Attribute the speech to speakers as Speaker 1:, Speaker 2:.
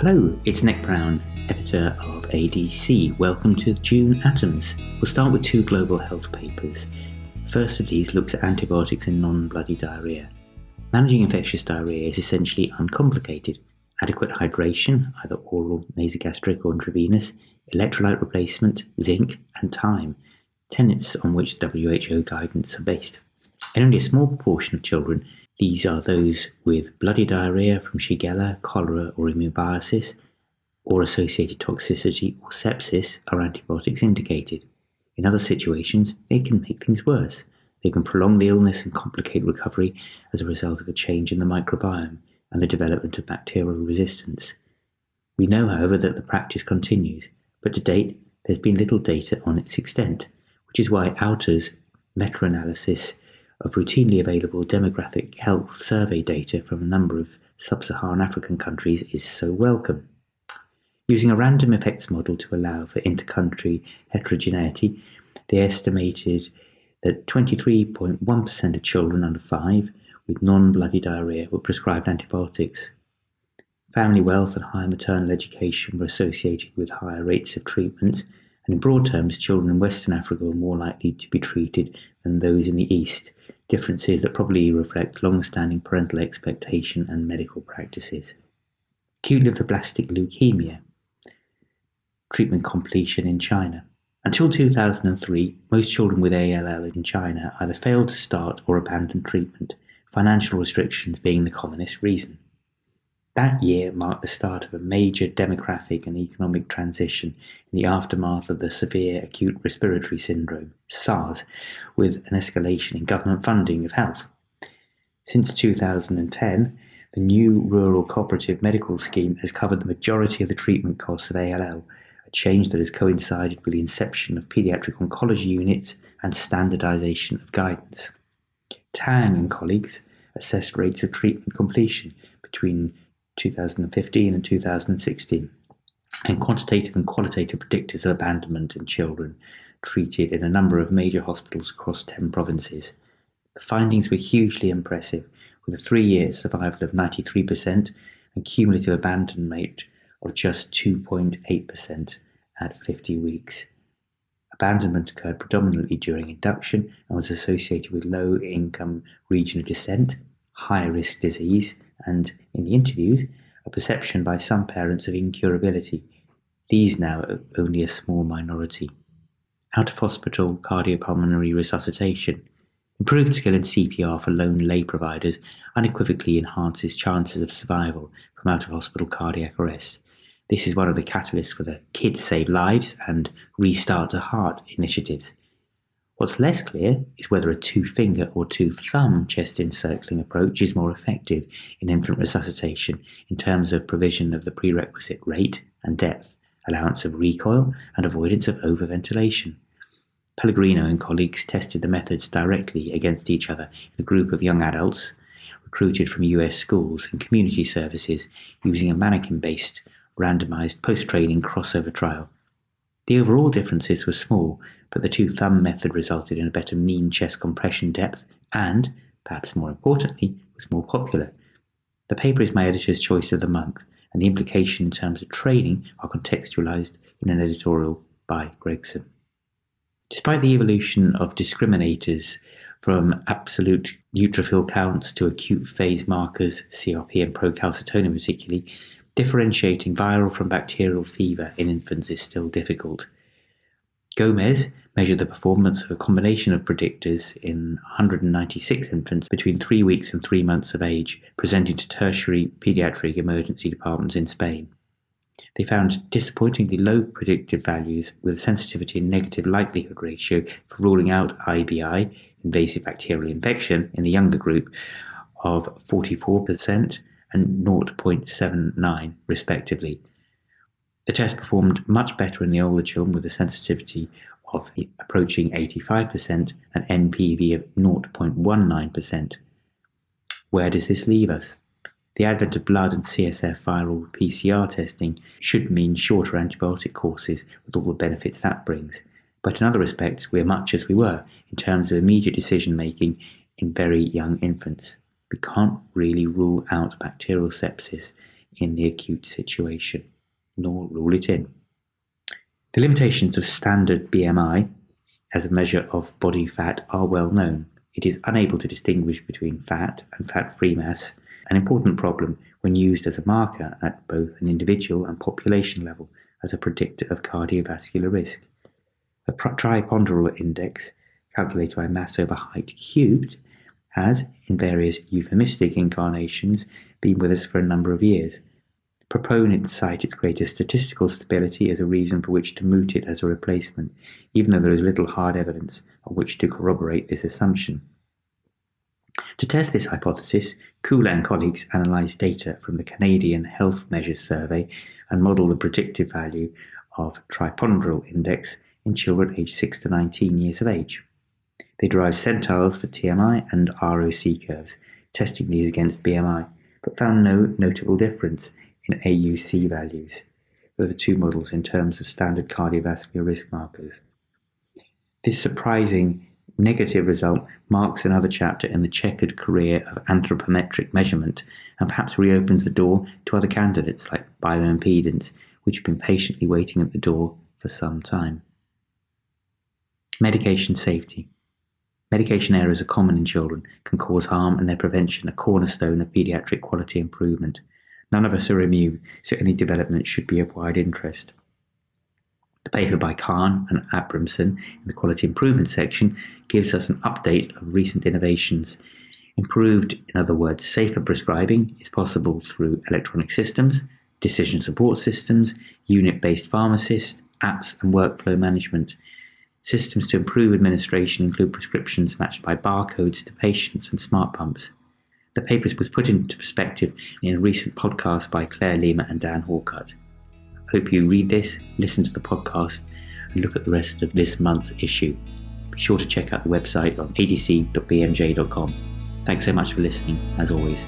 Speaker 1: Hello, it's Nick Brown, editor of ADC. Welcome to June Atoms. We'll start with two global health papers. First of these looks at antibiotics in non bloody diarrhea. Managing infectious diarrhea is essentially uncomplicated. Adequate hydration, either oral, nasogastric, or intravenous, electrolyte replacement, zinc, and time, tenets on which WHO guidance are based. In only a small proportion of children, these are those with bloody diarrhea from Shigella, cholera, or amoebiasis, or associated toxicity or sepsis are antibiotics indicated. In other situations, they can make things worse. They can prolong the illness and complicate recovery as a result of a change in the microbiome and the development of bacterial resistance. We know, however, that the practice continues, but to date there's been little data on its extent, which is why OUTER's meta analysis of routinely available demographic health survey data from a number of sub Saharan African countries is so welcome. Using a random effects model to allow for inter-country heterogeneity, they estimated that 23.1% of children under 5 with non-bloody diarrhea were prescribed antibiotics. Family wealth and higher maternal education were associated with higher rates of treatment, and in broad terms, children in Western Africa were more likely to be treated than those in the East, differences that probably reflect long-standing parental expectation and medical practices. Acute lymphoblastic leukemia treatment completion in China. Until 2003, most children with ALL in China either failed to start or abandoned treatment, financial restrictions being the commonest reason. That year marked the start of a major demographic and economic transition in the aftermath of the severe acute respiratory syndrome, SARS, with an escalation in government funding of health. Since 2010, the new Rural Cooperative Medical Scheme has covered the majority of the treatment costs of ALL a change that has coincided with the inception of paediatric oncology units and standardization of guidance. Tang and colleagues assessed rates of treatment completion between 2015 and 2016 and quantitative and qualitative predictors of abandonment in children treated in a number of major hospitals across 10 provinces. The findings were hugely impressive, with a three year survival of 93% and cumulative abandonment rate of just 2.8% at 50 weeks. Abandonment occurred predominantly during induction and was associated with low income region of descent, high risk disease, and, in the interviews, a perception by some parents of incurability. These now only a small minority. Out of hospital cardiopulmonary resuscitation. Improved skill in CPR for lone lay providers unequivocally enhances chances of survival from out of hospital cardiac arrest. This is one of the catalysts for the Kids Save Lives and Restart a Heart initiatives. What's less clear is whether a two finger or two thumb chest encircling approach is more effective in infant resuscitation in terms of provision of the prerequisite rate and depth, allowance of recoil, and avoidance of overventilation. Pellegrino and colleagues tested the methods directly against each other in a group of young adults recruited from US schools and community services using a mannequin based randomized post-training crossover trial. The overall differences were small, but the two thumb method resulted in a better mean chest compression depth and, perhaps more importantly, was more popular. The paper is my editor's choice of the month, and the implication in terms of training are contextualized in an editorial by Gregson. Despite the evolution of discriminators from absolute neutrophil counts to acute phase markers, CRP and procalcitonin particularly, Differentiating viral from bacterial fever in infants is still difficult. Gomez measured the performance of a combination of predictors in 196 infants between three weeks and three months of age, presenting to tertiary pediatric emergency departments in Spain. They found disappointingly low predictive values with a sensitivity and negative likelihood ratio for ruling out IBI, invasive bacterial infection, in the younger group of 44% and 0.79 respectively. The test performed much better in the older children with a sensitivity of approaching 85% and NPV of 0.19%. Where does this leave us? The advent of blood and CSF viral PCR testing should mean shorter antibiotic courses with all the benefits that brings. But in other respects, we are much as we were in terms of immediate decision making in very young infants we can't really rule out bacterial sepsis in the acute situation, nor rule it in. The limitations of standard BMI as a measure of body fat are well known. It is unable to distinguish between fat and fat free mass, an important problem when used as a marker at both an individual and population level as a predictor of cardiovascular risk. The triponderal index, calculated by mass over height cubed, has, in various euphemistic incarnations, been with us for a number of years. Proponents cite its greater statistical stability as a reason for which to moot it as a replacement, even though there is little hard evidence on which to corroborate this assumption. To test this hypothesis, Kuhle and colleagues analysed data from the Canadian Health Measures Survey and modelled the predictive value of triponderal index in children aged 6 to 19 years of age. They derived centiles for TMI and ROC curves, testing these against BMI, but found no notable difference in AUC values for the two models in terms of standard cardiovascular risk markers. This surprising negative result marks another chapter in the checkered career of anthropometric measurement and perhaps reopens the door to other candidates like bioimpedance, which have been patiently waiting at the door for some time. Medication safety. Medication errors are common in children, can cause harm, and their prevention a cornerstone of paediatric quality improvement. None of us are immune, so any development should be of wide interest. The paper by Khan and Abramson in the quality improvement section gives us an update of recent innovations. Improved, in other words, safer prescribing is possible through electronic systems, decision support systems, unit based pharmacists, apps, and workflow management. Systems to improve administration include prescriptions matched by barcodes to patients and smart pumps. The paper was put into perspective in a recent podcast by Claire Lemer and Dan Hawcutt. Hope you read this, listen to the podcast, and look at the rest of this month's issue. Be sure to check out the website on adc.bmj.com. Thanks so much for listening, as always.